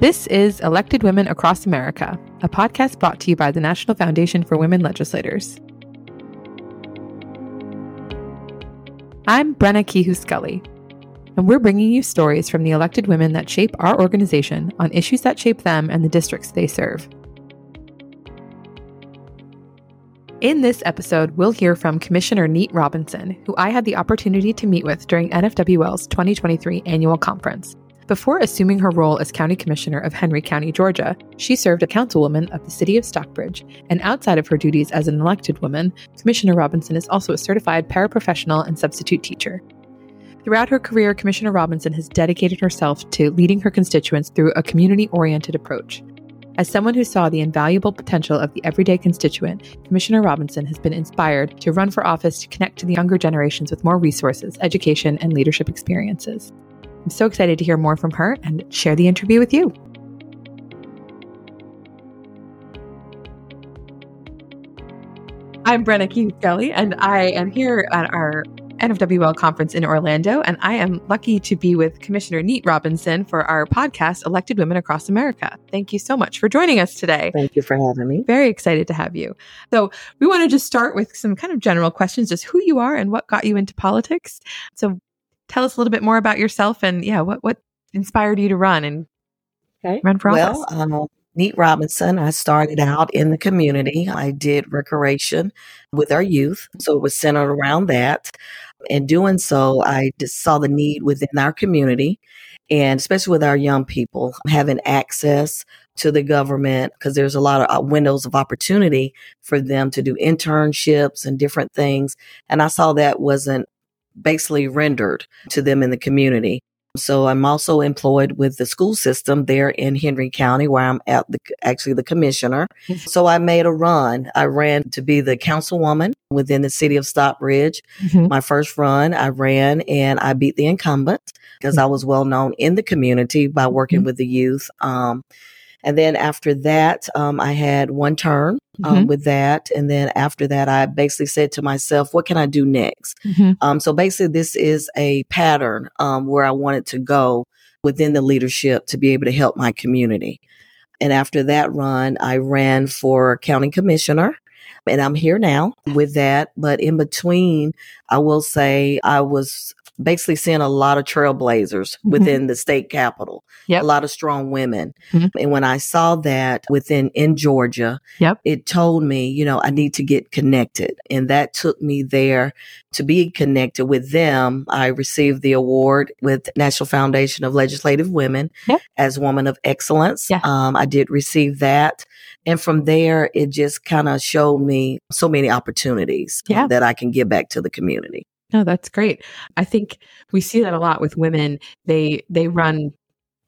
This is Elected Women Across America, a podcast brought to you by the National Foundation for Women Legislators. I'm Brenna Kehew Sculley, and we're bringing you stories from the elected women that shape our organization on issues that shape them and the districts they serve. In this episode, we'll hear from Commissioner Neat Robinson, who I had the opportunity to meet with during NFWL's 2023 annual conference. Before assuming her role as County Commissioner of Henry County, Georgia, she served as councilwoman of the City of Stockbridge, and outside of her duties as an elected woman, Commissioner Robinson is also a certified paraprofessional and substitute teacher. Throughout her career, Commissioner Robinson has dedicated herself to leading her constituents through a community oriented approach. As someone who saw the invaluable potential of the everyday constituent, Commissioner Robinson has been inspired to run for office to connect to the younger generations with more resources, education, and leadership experiences. I'm so excited to hear more from her and share the interview with you. I'm Brenna Kehew Sculley, and I am here at our NFWL conference in Orlando, and I am lucky to be with Commissioner Neat Robinson for our podcast, Elected Women Across America. Thank you so much for joining us today. Thank you for having me. Very excited to have you. So, we want to just start with some kind of general questions, just who you are and what got you into politics. So, tell us a little bit more about yourself and, yeah, what, what inspired you to run and okay. run for well, office? Well, um, Neat Robinson. I started out in the community. I did recreation with our youth. So it was centered around that. In doing so, I just saw the need within our community and especially with our young people having access to the government because there's a lot of uh, windows of opportunity for them to do internships and different things. And I saw that wasn't basically rendered to them in the community. So I'm also employed with the school system there in Henry County where I'm at the, actually the commissioner. Mm-hmm. So I made a run. I ran to be the councilwoman within the city of Stockbridge. Mm-hmm. My first run, I ran and I beat the incumbent because mm-hmm. I was well known in the community by working mm-hmm. with the youth. Um, and then after that, um, I had one term um, mm-hmm. with that. And then after that, I basically said to myself, what can I do next? Mm-hmm. Um, so basically, this is a pattern um, where I wanted to go within the leadership to be able to help my community. And after that run, I ran for county commissioner and I'm here now with that. But in between, I will say I was basically seeing a lot of trailblazers mm-hmm. within the state capital. Yep. A lot of strong women. Mm-hmm. And when I saw that within in Georgia, yep. it told me, you know, I need to get connected. And that took me there to be connected with them. I received the award with National Foundation of Legislative Women yep. as Woman of Excellence. Yeah. Um, I did receive that. And from there, it just kind of showed me so many opportunities yeah. that I can give back to the community. No, that's great. I think we see that a lot with women. They they run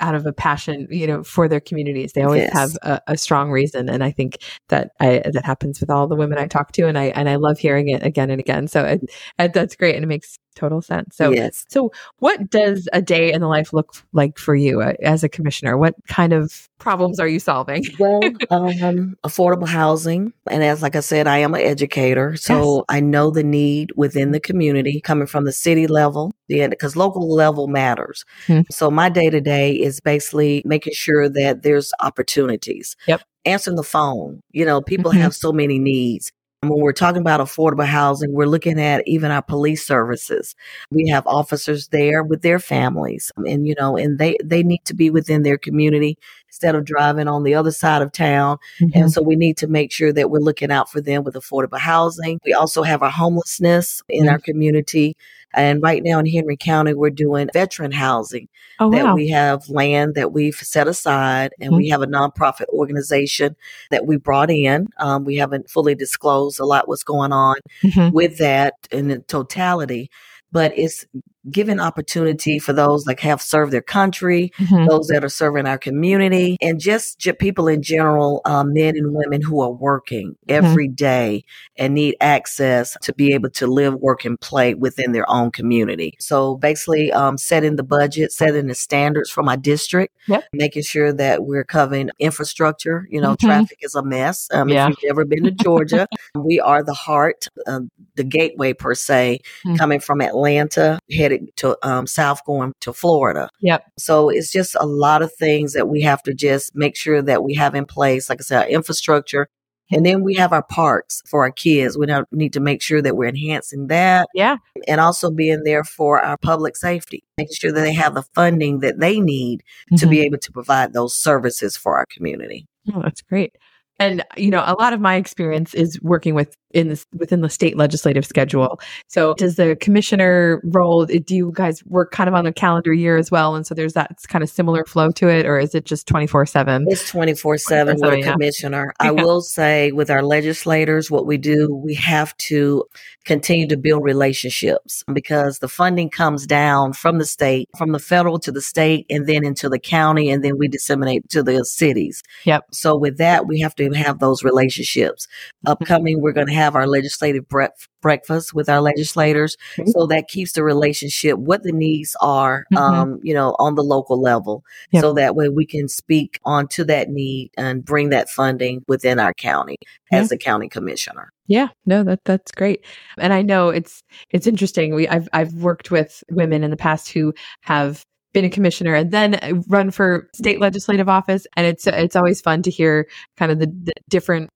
out of a passion, you know, for their communities. They always yes. have a, a, strong reason, and I think that I that happens with all the women I talk to, and I and I love hearing it again and again. So it, it, that's great, and it makes total sense. So, yes. so what does a day in the life look like for you uh, as a commissioner? What kind of problems are you solving? well, um, affordable housing, and as like I said, I am an educator, so yes. I know the need within the community coming from the city level, because local level matters. Hmm. So my day to day is basically making sure that there's opportunities. Yep answering the phone. You know, people mm-hmm. have so many needs. When we're talking about affordable housing, we're looking at even our police services. We have officers there with their families and, you know, and they, they need to be within their community instead of driving on the other side of town. Mm-hmm. And so we need to make sure that we're looking out for them with affordable housing. We also have our homelessness in mm-hmm. our community. And right now in Henry County, we're doing veteran housing. Oh, that wow. we have land that we've set aside, and mm-hmm. we have a nonprofit organization that we brought in. Um, we haven't fully disclosed a lot what's going on mm-hmm. with that in the totality, but it's giving opportunity for those that have served their country, mm-hmm. those that are serving our community, and just, just people in general, um, men and women who are working mm-hmm. every day and need access to be able to live, work, and play within their own community. So basically, um, setting the budget, setting the standards for my district, yep. making sure that we're covering infrastructure. You know, mm-hmm. traffic is a mess. Um, yeah. If you've ever been to Georgia, we are the heart, uh, the gateway per se, mm. coming from Atlanta, headed headed to um, south going to Florida. Yep. So it's just a lot of things that we have to just make sure that we have in place. Like I said, our infrastructure. And then we have our parks for our kids. We need to make sure that we're enhancing that. Yeah. And also being there for our public safety, making sure that they have the funding that they need mm-hmm. to be able to provide those services for our community. Oh, that's great. And you know, a lot of my experience is working with in this within the state legislative schedule. So, does the commissioner role? Eh, do you guys work kind of on a calendar year as well? And so there's that kind of similar flow to it, or is it just twenty four seven? It's twenty four seven with a commissioner. I will say with our legislators, what we do, we have to continue to build relationships because the funding comes down from the state, from the federal to the state, and then into the county, and then we disseminate to the cities. Yep. So with that, we have to have those relationships. Upcoming, we're going to have our legislative breakfast breakfast with our legislators. So that keeps the relationship, what the needs are, mm-hmm. um, you know, on the local level. Yep. So that way we can speak onto that need and bring that funding within our county as a county commissioner. Yeah, no, that that's great. And I know it's it's interesting. We I've I've worked with women in the past who have been a commissioner and then run for state legislative office and it's it's always fun to hear kind of the, the different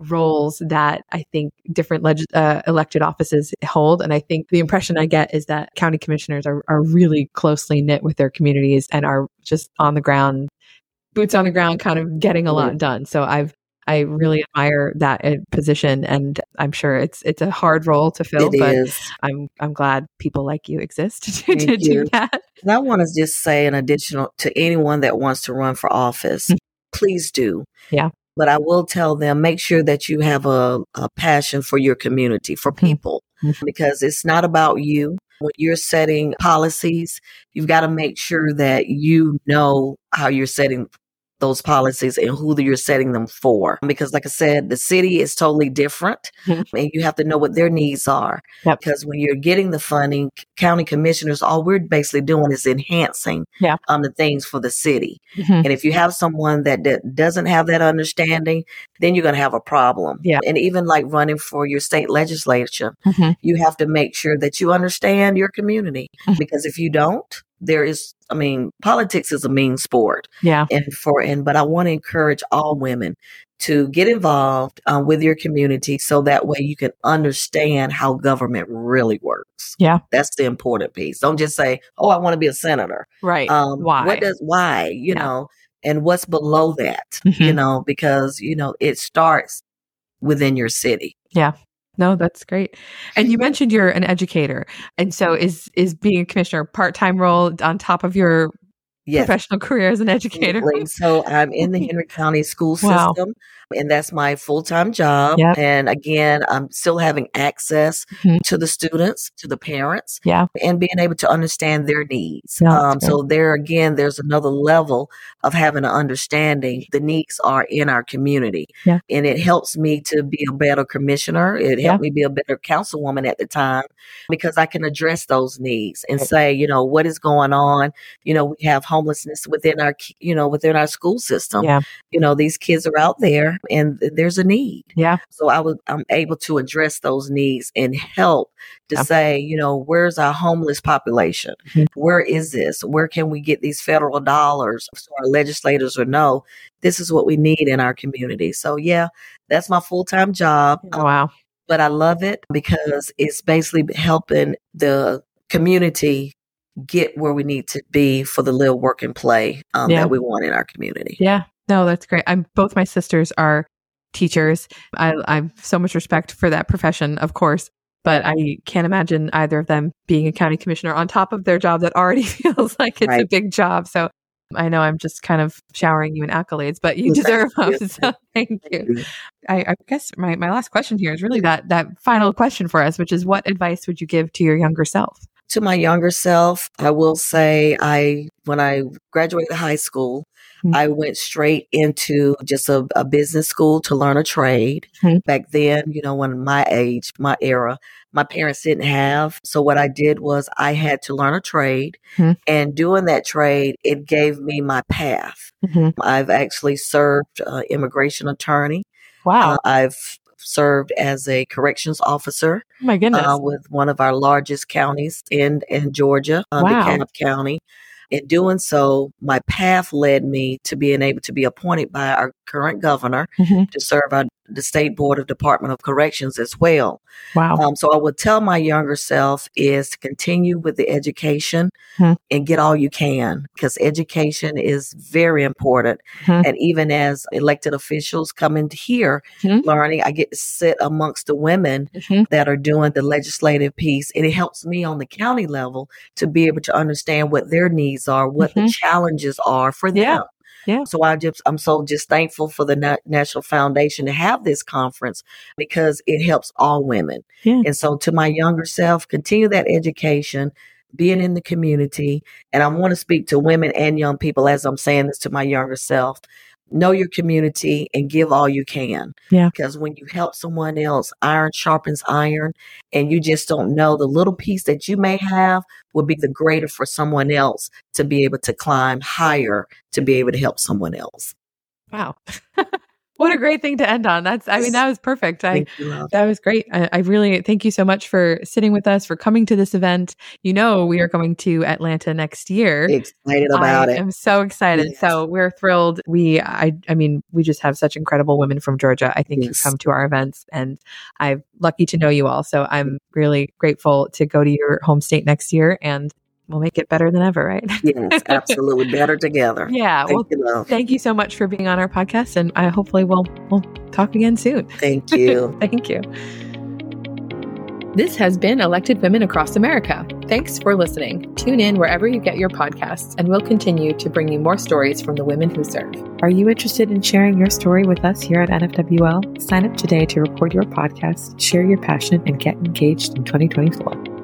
roles that I think different uh, elected offices hold. And I think the impression I get is that county commissioners are, are really closely knit with their communities and are just on the ground, boots on the ground, kind of getting a lot done. So I've I really admire that uh, position, and I'm sure it's it's a hard role to fill. It but is. I'm I'm glad people like you exist to, to do that. And I want to just say an additional to anyone that wants to run for office, mm. please do. Yeah. But I will tell them make sure that you have a, a passion for your community, for mm-hmm. people, mm-hmm. because it's not about you. When you're setting policies, you've got to make sure that you know how you're setting those policies and who you're setting them for. Because, like I said, the city is totally different mm-hmm. and you have to know what their needs are. Yep. Because when you're getting the funding, county commissioners, all we're basically doing is enhancing yeah. um, the things for the city. Mm-hmm. And if you have someone that, that doesn't have that understanding, then you're going to have a problem. Yeah. And even like running for your state legislature, mm-hmm. you have to make sure that you understand your community. Mm-hmm. Because if you don't, there is I mean, politics is a mean sport. Yeah. And for and but I want to encourage all women to get involved uh, with your community so that way you can understand how government really works. Yeah. That's the important piece. Don't just say, "Oh, I want to be a senator." Right. Um, why? What does why? You yeah. know, and what's below that? Mm-hmm. You know, because you know it starts within your city. Yeah. No, that's great. And you mentioned you're an educator. And so is is being a commissioner part-time role on top of your yes. professional career as an educator? So I'm in the Henry County school wow. And that's my full time job. Yep. And again, I'm still having access mm-hmm. to the students, to the parents, yeah, and being able to understand their needs. Yeah, um, so there again, there's another level of having an understanding. The needs are in our community, yeah. and it helps me to be a better commissioner. It helped me be a better councilwoman at the time because I can address those needs and right. say, you know, what is going on. You know, we have homelessness within our, you know, within our school system. Yeah. You know, these kids are out there and there's a need. Yeah. So I was I'm able to address those needs and help to say, you know, where's our homeless population? Mm-hmm. Where is this? Where can we get these federal dollars so our legislators will know this is what we need in our community. So yeah, that's my full-time job. Oh, wow. But I love it because it's basically helping the community get where we need to be for the live, work, and play um, yeah. that we want in our community. Yeah, no, that's great. I'm both my sisters are teachers. I I have so much respect for that profession, of course, but I can't imagine either of them being a county commissioner on top of their job that already feels like it's right. a big job. So I know I'm just kind of showering you in accolades, but you deserve them. So thank you. I, I, guess my, my last question here is really that that final question for us, which is what advice would you give to your younger self? To my younger self, I will say I when I graduated high school, Mm-hmm. I went straight into just a, a, business school to learn a trade. Mm-hmm. Back then, you know, when my age, my era, my parents didn't have. So what I did was I had to learn a trade mm-hmm. and doing that trade, it gave me my path. Mm-hmm. I've actually served uh, immigration attorney. Wow. Uh, I've served as a corrections officer. Oh my goodness. Uh, with one of our largest counties in, in Georgia, uh, wow. DeKalb County. In doing so, my path led me to being able to be appointed by our current governor mm-hmm. to serve our, the state board of Department of Corrections as well. Wow. Um, so I would tell my younger self is to continue with the education mm-hmm. and get all you can because education is very important. Mm-hmm. And even as elected officials come into here mm-hmm. learning, I get to sit amongst the women mm-hmm. that are doing the legislative piece and it helps me on the county level to be able to understand what their needs are, what the mm-hmm. challenges are for them. Yeah. So I just, I'm so just thankful for the Na- National Foundation to have this conference because it helps all women. Yeah. And so to my younger self, continue that education, being in the community. And I want to speak to women and young people as I'm saying this to my younger self know your community and give all you can. Yeah. Because when you help someone else, iron sharpens iron, and you just don't know the little piece that you may have will be the greater for someone else to be able to climb higher to be able to help someone else. Wow. What a great thing to end on. That's, I mean, that was perfect. I, that was great. I, I, really thank you so much for sitting with us, for coming to this event. You know, we are going to Atlanta next year. Excited about I it. I'm so excited. Yes. So we're thrilled. We, I, I mean, we just have such incredible women from Georgia. I think yes. who come to our events and I'm lucky to know you all. So I'm really grateful to go to your home state next year and we'll make it better than ever, right? yes, absolutely. Better together. Yeah. Thank well, you, thank you so much for being on our podcast, and I hopefully we'll we'll talk again soon. Thank you. thank you. This has been Elected Women Across America. Thanks for listening. Tune in wherever you get your podcasts, and we'll continue to bring you more stories from the women who serve. Are you interested in sharing your story with us here at NFWL? Sign up today to record your podcast, share your passion, and get engaged in 2024.